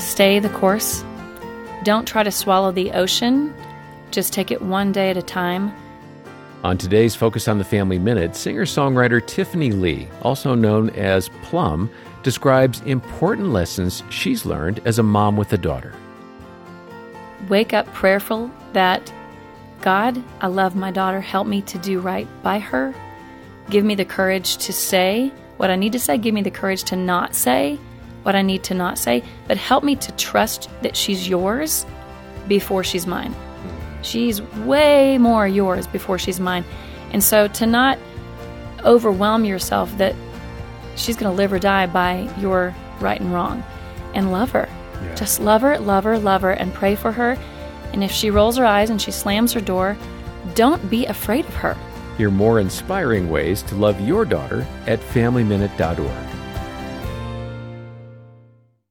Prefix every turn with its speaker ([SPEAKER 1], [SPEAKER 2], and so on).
[SPEAKER 1] stay the course. Don't try to swallow the ocean, just take it one day at a time.
[SPEAKER 2] On today's Focus on the Family Minute, singer songwriter Tiffany Lee, also known as Plumb, describes important lessons she's learned as a mom with a daughter.
[SPEAKER 1] Wake up prayerful that God, I love my daughter. Help me to do right by her. Give me the courage to say what I need to say. Give me the courage to not say what I need to not say. But help me to trust that she's yours before she's mine. She's way more yours before she's mine. And so to not overwhelm yourself that she's going to live or die by your right and wrong and love her. Yeah. Just love her, love her, love her, and pray for her. And if she rolls her eyes and she slams her door, don't be afraid of her.
[SPEAKER 2] Hear more inspiring ways to love your daughter at FamilyMinute.org.